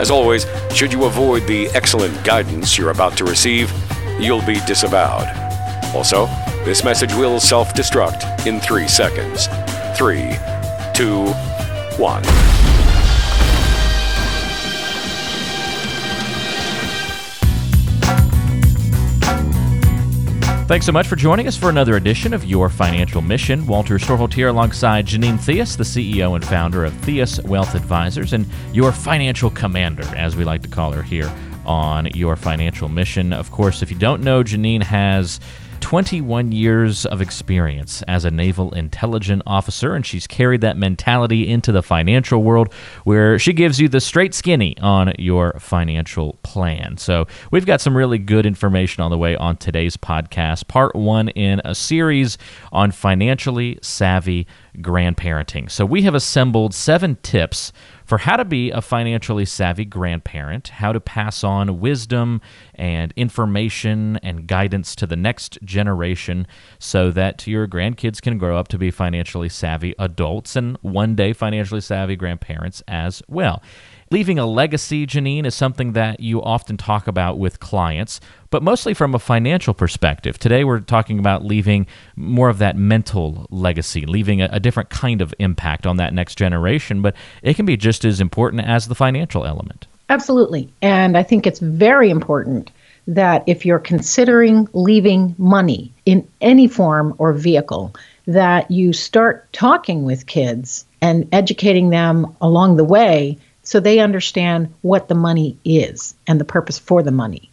As always, should you avoid the excellent guidance you're about to receive, you'll be disavowed. Also, this message will self destruct in three seconds. Three, two, one. Thanks so much for joining us for another edition of Your Financial Mission. Walter Storholt here alongside Janine Theus, the CEO and founder of Theus Wealth Advisors, and your financial commander, as we like to call her here on Your Financial Mission. Of course, if you don't know, Janine has 21 years of experience as a naval intelligence officer, and she's carried that mentality into the financial world where she gives you the straight skinny on your financial plan. So, we've got some really good information on the way on today's podcast, part one in a series on financially savvy grandparenting. So, we have assembled seven tips for how to be a financially savvy grandparent, how to pass on wisdom and information and guidance to the next generation so that your grandkids can grow up to be financially savvy adults and one day financially savvy grandparents as well. Leaving a legacy, Janine, is something that you often talk about with clients, but mostly from a financial perspective. Today, we're talking about leaving more of that mental legacy, leaving a, a different kind of impact on that next generation, but it can be just as important as the financial element. Absolutely. And I think it's very important that if you're considering leaving money in any form or vehicle, that you start talking with kids and educating them along the way so they understand what the money is and the purpose for the money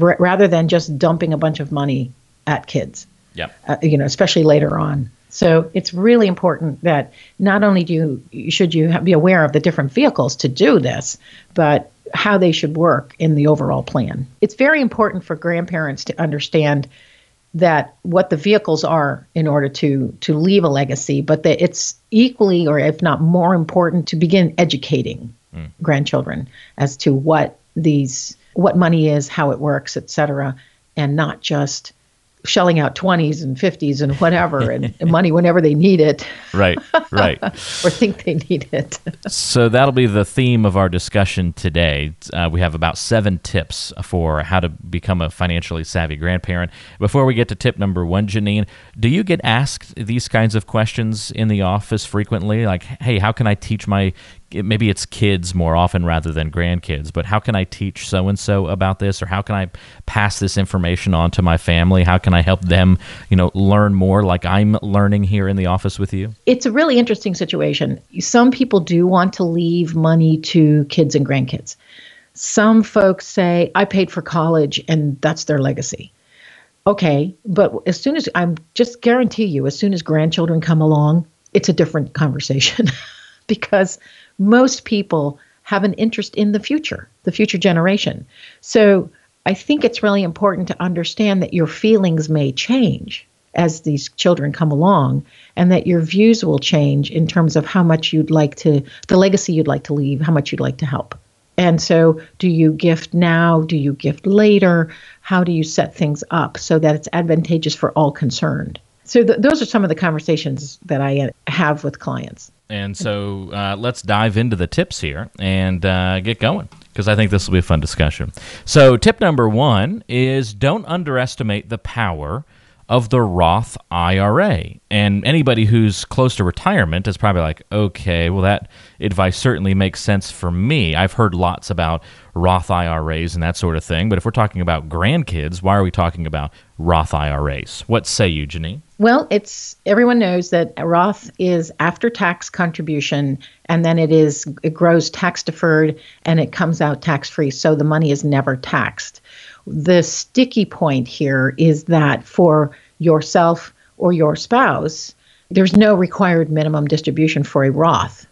r- rather than just dumping a bunch of money at kids. Yeah. Uh, you know, especially later on. So it's really important that not only do you should you be aware of the different vehicles to do this, but how they should work in the overall plan. It's very important for grandparents to understand that what the vehicles are in order to to leave a legacy, but that it's equally or if not more important to begin educating mm. grandchildren as to what these what money is, how it works, et cetera, and not just shelling out 20s and 50s and whatever and, and money whenever they need it. Right, right. or think they need it. so that'll be the theme of our discussion today. Uh, we have about seven tips for how to become a financially savvy grandparent. Before we get to tip number one, Janine, do you get asked these kinds of questions in the office frequently? Like, hey, how can I teach my maybe it's kids more often rather than grandkids but how can i teach so and so about this? Or how can i pass this information on to my family? How can i help them you know learn more like i'm learning here in the office with you? It's a really interesting situation. Some people do want to leave money to kids and grandkids. Some folks say i paid for college and that's their legacy. Okay but as soon as i'm just guarantee you as soon as grandchildren come along it's a different conversation because most people have an interest in the future, the future generation. So I think it's really important to understand that your feelings may change as these children come along and that your views will change in terms of how much you'd like to, the legacy you'd like to leave, how much you'd like to help. And so, do you gift now? Do you gift later? How do you set things up so that it's advantageous for all concerned? So, th- those are some of the conversations that I uh, have with clients. And so uh, let's dive into the tips here and uh, get going because I think this will be a fun discussion. So, tip number one is don't underestimate the power of the Roth IRA. And anybody who's close to retirement is probably like, okay, well, that advice certainly makes sense for me. I've heard lots about Roth IRAs and that sort of thing. But if we're talking about grandkids, why are we talking about Roth IRAs? What say you, Janine? Well, it's everyone knows that Roth is after tax contribution and then it is it grows tax deferred and it comes out tax free so the money is never taxed the sticky point here is that for yourself or your spouse, there's no required minimum distribution for a Roth.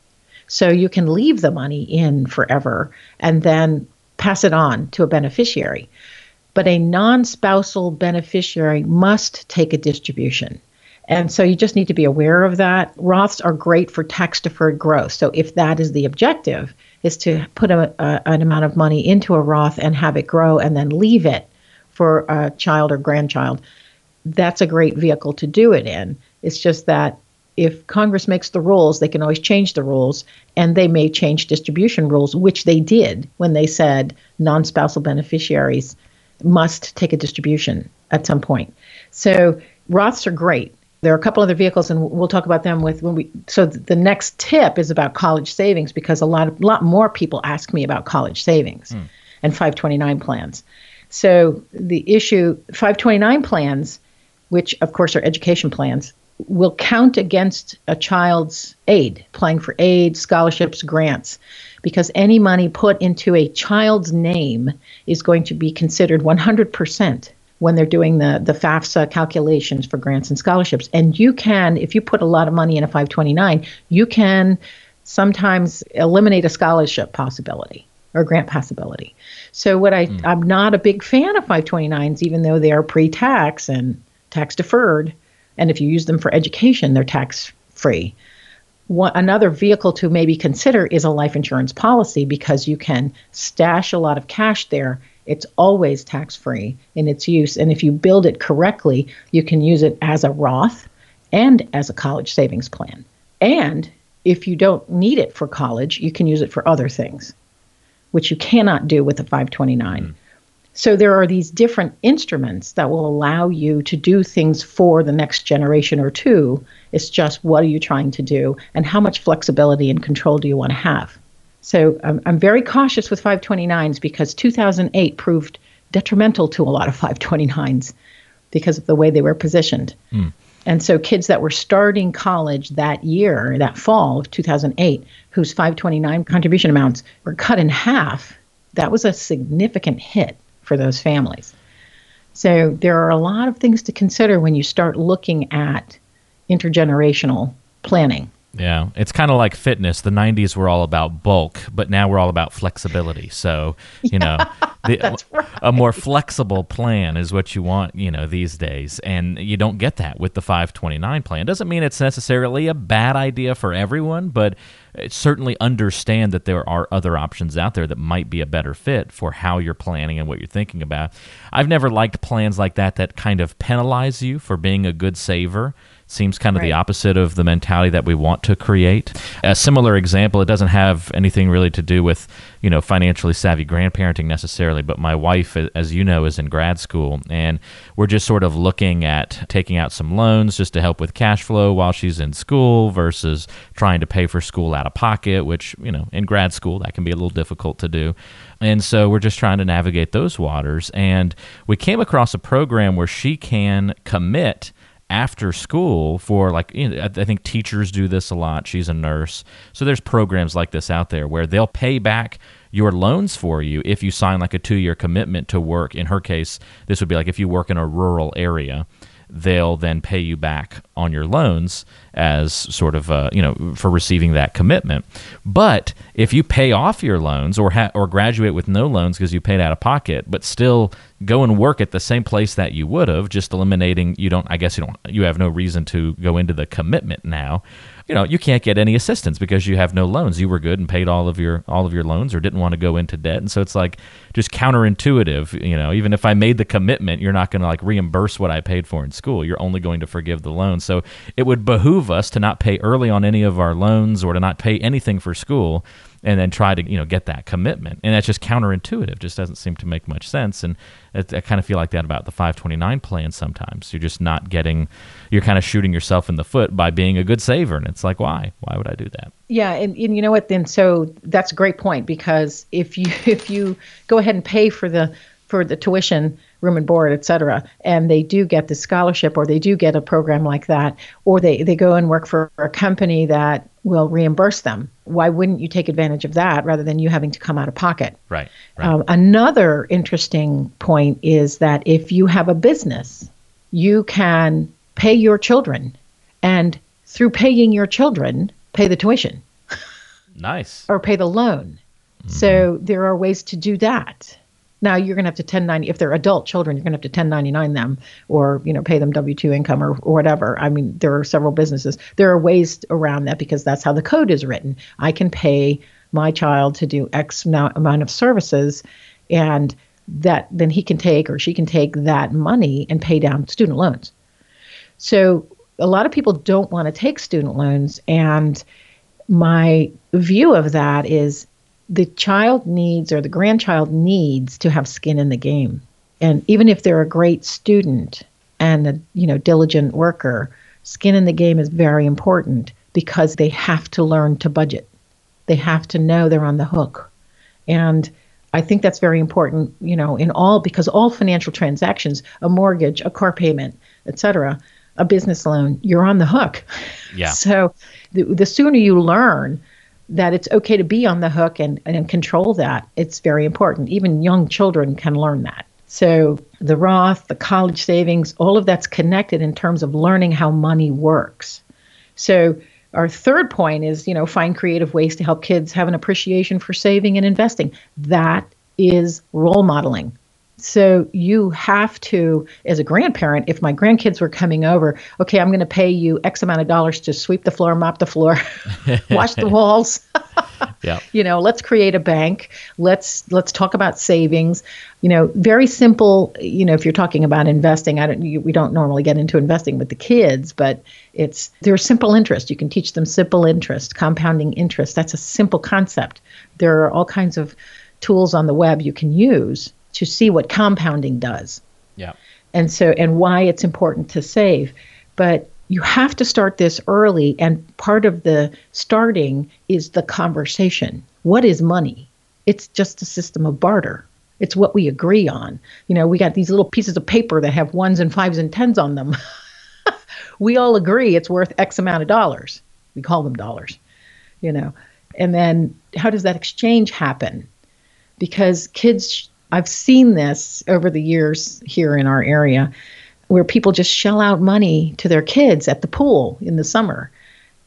So you can leave the money in forever and then pass it on to a beneficiary. but a non spousal beneficiary must take a distribution. And so you just need to be aware of that. Roths are great for tax deferred growth. So if that is the objective, is to put a, a, an amount of money into a Roth and have it grow and then leave it for a child or grandchild, that's a great vehicle to do it in. It's just that if Congress makes the rules, they can always change the rules, and they may change distribution rules, which they did when they said non spousal beneficiaries must take a distribution at some point. So Roths are great. There are a couple other vehicles, and we'll talk about them with when we. So the next tip is about college savings because a lot of lot more people ask me about college savings mm. and 529 plans. So the issue 529 plans, which of course are education plans, will count against a child's aid, applying for aid, scholarships, grants, because any money put into a child's name is going to be considered 100% when they're doing the, the FAFSA calculations for grants and scholarships. And you can, if you put a lot of money in a 529, you can sometimes eliminate a scholarship possibility or grant possibility. So what I mm. I'm not a big fan of 529s even though they are pre-tax and tax deferred and if you use them for education they're tax free. One, another vehicle to maybe consider is a life insurance policy because you can stash a lot of cash there it's always tax free in its use. And if you build it correctly, you can use it as a Roth and as a college savings plan. And if you don't need it for college, you can use it for other things, which you cannot do with a 529. Mm. So there are these different instruments that will allow you to do things for the next generation or two. It's just what are you trying to do and how much flexibility and control do you want to have? So I'm, I'm very cautious with 529s because 2008 proved detrimental to a lot of 529s because of the way they were positioned. Mm. And so kids that were starting college that year, that fall of 2008, whose 529 contribution amounts were cut in half, that was a significant hit for those families. So there are a lot of things to consider when you start looking at intergenerational planning. Yeah, it's kind of like fitness. The 90s were all about bulk, but now we're all about flexibility. So, you know, the, right. a more flexible plan is what you want, you know, these days. And you don't get that with the 529 plan. Doesn't mean it's necessarily a bad idea for everyone, but certainly understand that there are other options out there that might be a better fit for how you're planning and what you're thinking about. I've never liked plans like that that kind of penalize you for being a good saver seems kind of right. the opposite of the mentality that we want to create. A similar example, it doesn't have anything really to do with, you know, financially savvy grandparenting necessarily, but my wife as you know is in grad school and we're just sort of looking at taking out some loans just to help with cash flow while she's in school versus trying to pay for school out of pocket, which, you know, in grad school that can be a little difficult to do. And so we're just trying to navigate those waters and we came across a program where she can commit after school for like you know, I think teachers do this a lot. She's a nurse. So there's programs like this out there where they'll pay back your loans for you if you sign like a 2-year commitment to work. In her case, this would be like if you work in a rural area they'll then pay you back on your loans as sort of uh, you know for receiving that commitment. But if you pay off your loans or ha- or graduate with no loans because you paid out of pocket, but still go and work at the same place that you would have, just eliminating you don't. I guess you don't. You have no reason to go into the commitment now you know you can't get any assistance because you have no loans you were good and paid all of your all of your loans or didn't want to go into debt and so it's like just counterintuitive you know even if i made the commitment you're not going to like reimburse what i paid for in school you're only going to forgive the loan so it would behoove us to not pay early on any of our loans or to not pay anything for school and then try to you know get that commitment. And that's just counterintuitive. Just doesn't seem to make much sense. And I, I kind of feel like that about the 529 plan sometimes. You're just not getting you're kind of shooting yourself in the foot by being a good saver. And it's like why? Why would i do that? Yeah. And, and you know what? Then so that's a great point because if you if you go ahead and pay for the for the tuition room and board, et cetera, and they do get the scholarship or they do get a program like that, or they, they go and work for a company that will reimburse them. Why wouldn't you take advantage of that rather than you having to come out of pocket? Right. right. Um, another interesting point is that if you have a business, you can pay your children and through paying your children, pay the tuition. Nice. or pay the loan. Mm-hmm. So there are ways to do that. Now you're going to have to 1090 if they're adult children, you're going to have to 1099 them or you know pay them W2 income or, or whatever. I mean, there are several businesses. There are ways around that because that's how the code is written. I can pay my child to do X amount of services, and that then he can take or she can take that money and pay down student loans. So a lot of people don't want to take student loans, and my view of that is the child needs or the grandchild needs to have skin in the game. And even if they're a great student and a you know diligent worker, skin in the game is very important because they have to learn to budget. They have to know they're on the hook. And I think that's very important, you know, in all because all financial transactions, a mortgage, a car payment, etc., a business loan, you're on the hook. Yeah. So the, the sooner you learn that it's okay to be on the hook and, and control that, it's very important. Even young children can learn that. So the Roth, the college savings, all of that's connected in terms of learning how money works. So our third point is, you know, find creative ways to help kids have an appreciation for saving and investing. That is role modeling. So you have to, as a grandparent, if my grandkids were coming over, okay, I'm going to pay you X amount of dollars to sweep the floor, mop the floor, wash the walls. yeah. You know, let's create a bank. Let's let's talk about savings. You know, very simple. You know, if you're talking about investing, I don't. You, we don't normally get into investing with the kids, but it's there's simple interest. You can teach them simple interest, compounding interest. That's a simple concept. There are all kinds of tools on the web you can use to see what compounding does. Yeah. And so and why it's important to save. But you have to start this early and part of the starting is the conversation. What is money? It's just a system of barter. It's what we agree on. You know, we got these little pieces of paper that have ones and fives and tens on them. we all agree it's worth X amount of dollars. We call them dollars, you know. And then how does that exchange happen? Because kids I've seen this over the years here in our area where people just shell out money to their kids at the pool in the summer.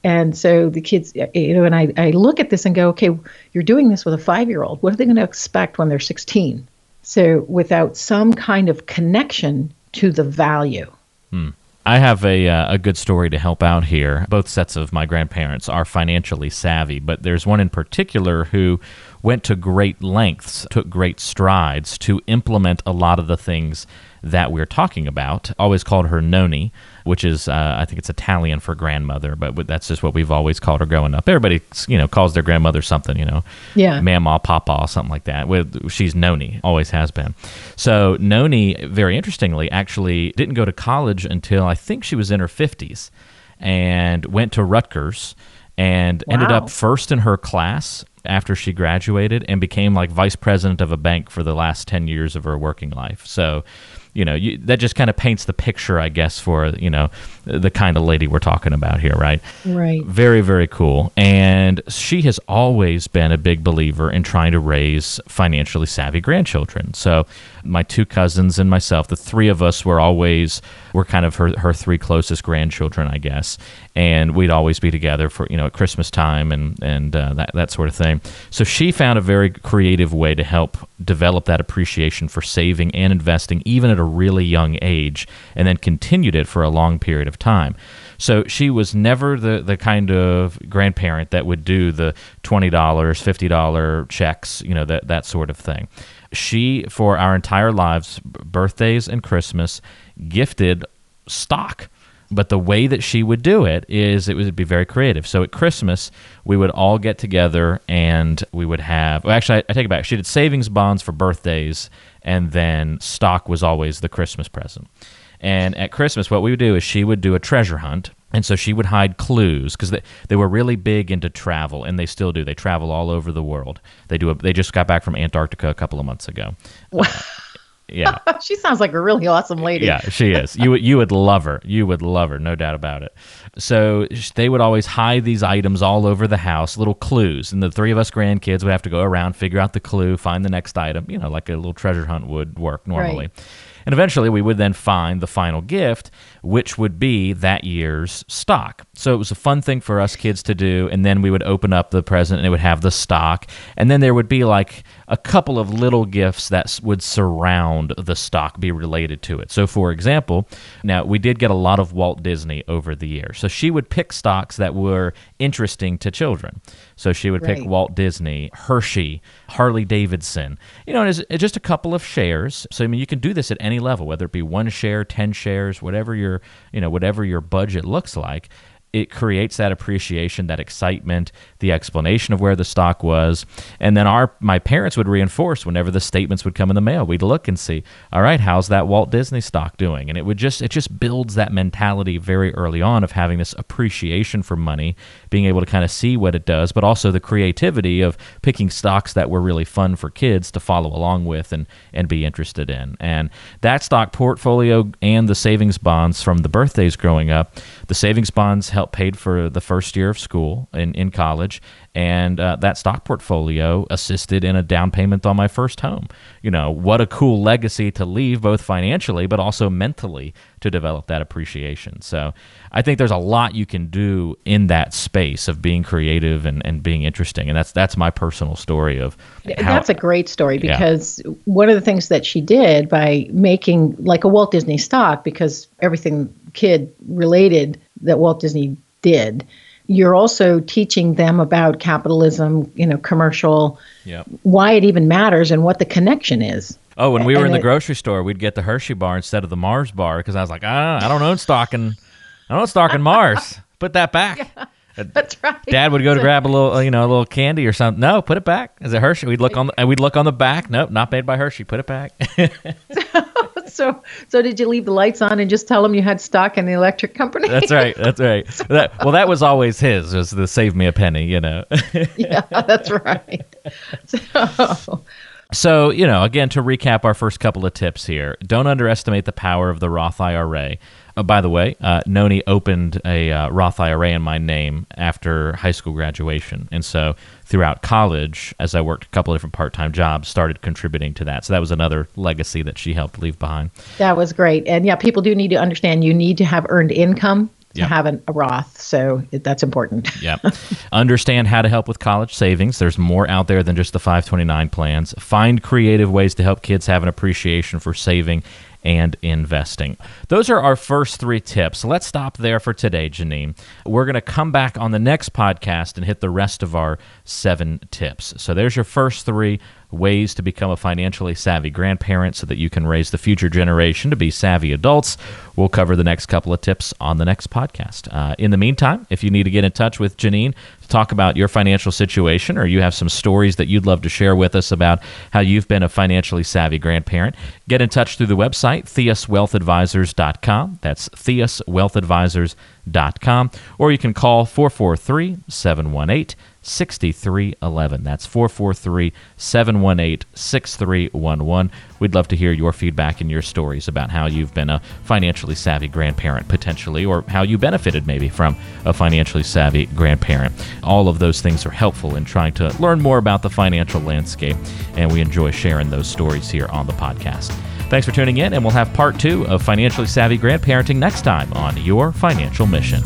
And so the kids, you know, and I, I look at this and go, okay, you're doing this with a five year old. What are they going to expect when they're 16? So without some kind of connection to the value. Hmm. I have a, uh, a good story to help out here. Both sets of my grandparents are financially savvy, but there's one in particular who went to great lengths, took great strides to implement a lot of the things that we're talking about. Always called her Noni, which is uh, I think it's Italian for grandmother, but that's just what we've always called her growing up. Everybody, you know, calls their grandmother something, you know, yeah, Mama, Papa, something like that. With She's Noni, always has been. So Noni, very interestingly, actually didn't go to college until I think she was in her fifties, and went to Rutgers and wow. ended up first in her class after she graduated and became like vice president of a bank for the last 10 years of her working life. So, you know, you, that just kind of paints the picture, I guess, for, you know, the kind of lady we're talking about here, right? Right. Very, very cool. And she has always been a big believer in trying to raise financially savvy grandchildren. So, my two cousins and myself, the three of us were always, were kind of her, her three closest grandchildren, I guess. And we'd always be together for, you know, at Christmas time and, and uh, that, that sort of thing. So, she found a very creative way to help develop that appreciation for saving and investing, even at a really young age, and then continued it for a long period of time. So she was never the, the kind of grandparent that would do the $20, $50 checks, you know, that, that sort of thing. She, for our entire lives, birthdays and Christmas, gifted stock. But the way that she would do it is it would be very creative. So at Christmas, we would all get together and we would have. Well, actually, I, I take it back. She did savings bonds for birthdays, and then stock was always the Christmas present. And at Christmas, what we would do is she would do a treasure hunt. And so she would hide clues because they, they were really big into travel, and they still do. They travel all over the world. They do. A, they just got back from Antarctica a couple of months ago. Uh, yeah, she sounds like a really awesome lady. Yeah, she is. You would you would love her. You would love her, no doubt about it. So they would always hide these items all over the house, little clues, and the three of us grandkids would have to go around, figure out the clue, find the next item. You know, like a little treasure hunt would work normally. Right. And eventually we would then find the final gift, which would be that year's stock. So it was a fun thing for us kids to do. And then we would open up the present and it would have the stock. And then there would be like a couple of little gifts that would surround the stock, be related to it. So, for example, now we did get a lot of Walt Disney over the years. So she would pick stocks that were interesting to children. So she would pick Walt Disney, Hershey, Harley Davidson, you know, and it's, just a couple of shares. So I mean, you can do this at any level, whether it be one share, ten shares, whatever your you know whatever your budget looks like. It creates that appreciation, that excitement, the explanation of where the stock was, and then our my parents would reinforce whenever the statements would come in the mail. We'd look and see, all right, how's that Walt Disney stock doing? And it would just it just builds that mentality very early on of having this appreciation for money, being able to kind of see what it does, but also the creativity of picking stocks that were really fun for kids to follow along with and and be interested in. And that stock portfolio and the savings bonds from the birthdays growing up, the savings bonds helped paid for the first year of school in, in college and uh, that stock portfolio assisted in a down payment on my first home you know what a cool legacy to leave both financially but also mentally to develop that appreciation so i think there's a lot you can do in that space of being creative and, and being interesting and that's that's my personal story of how, That's a great story Yeah. because one of the things that she did by making like a Walt Disney stock, because everything kid related that Walt Disney did, you're also teaching them about capitalism, you know, commercial, Yep. why it even matters and what the connection is. Oh, when we were in the grocery store, we'd get the Hershey bar instead of the Mars bar because I was like, ah, I don't own stock in, I don't own stock in Mars. Put that back. That's right. Dad would go to grab a little, uh, you know, a little candy or something. No, put it back. Is it Hershey? We'd look on, the, and we'd look on the back. Nope, not made by Hershey. Put it back. So, so did you leave the lights on and just tell them you had stock in the electric company? that's right. That's right. That, well, that was always his. Was the save me a penny, you know. yeah, that's right. So, So, you know, again, to recap our first couple of tips here, don't underestimate the power of the Roth IRA. Uh, by the way, uh, Noni opened a uh, Roth IRA in my name after high school graduation. And so throughout college, as I worked a couple of different part time jobs, started contributing to that. So that was another legacy that she helped leave behind. that was great. And yeah, people do need to understand you need to have earned income Yeah. have an, a Roth. So it, that's important. yeah. Understand how to help with college savings. There's more out there than just the 529 plans. Find creative ways to help kids have an appreciation for saving and investing. Those are our first three tips. Let's stop there for today, Janine. We're going to come back on the next podcast and hit the rest of our seven tips. So there's your first three ways to become a financially savvy grandparent so that you can raise the future generation to be savvy adults. We'll cover the next couple of tips on the next podcast. Uh, in the meantime, if you need to get in touch with Janine to talk about your financial situation or you have some stories that you'd love to share with us about how you've been a financially savvy grandparent, get in touch through the website, theuswealthadvisors.com. That's theuswealthadvisors.com. Or you can call 443 718 6311. That's 443 718 6311. We'd love to hear your feedback and your stories about how you've been a financially savvy grandparent, potentially, or how you benefited maybe from a financially savvy grandparent. All of those things are helpful in trying to learn more about the financial landscape, and we enjoy sharing those stories here on the podcast. Thanks for tuning in, and we'll have part two of Financially Savvy Grandparenting next time on Your Financial Mission.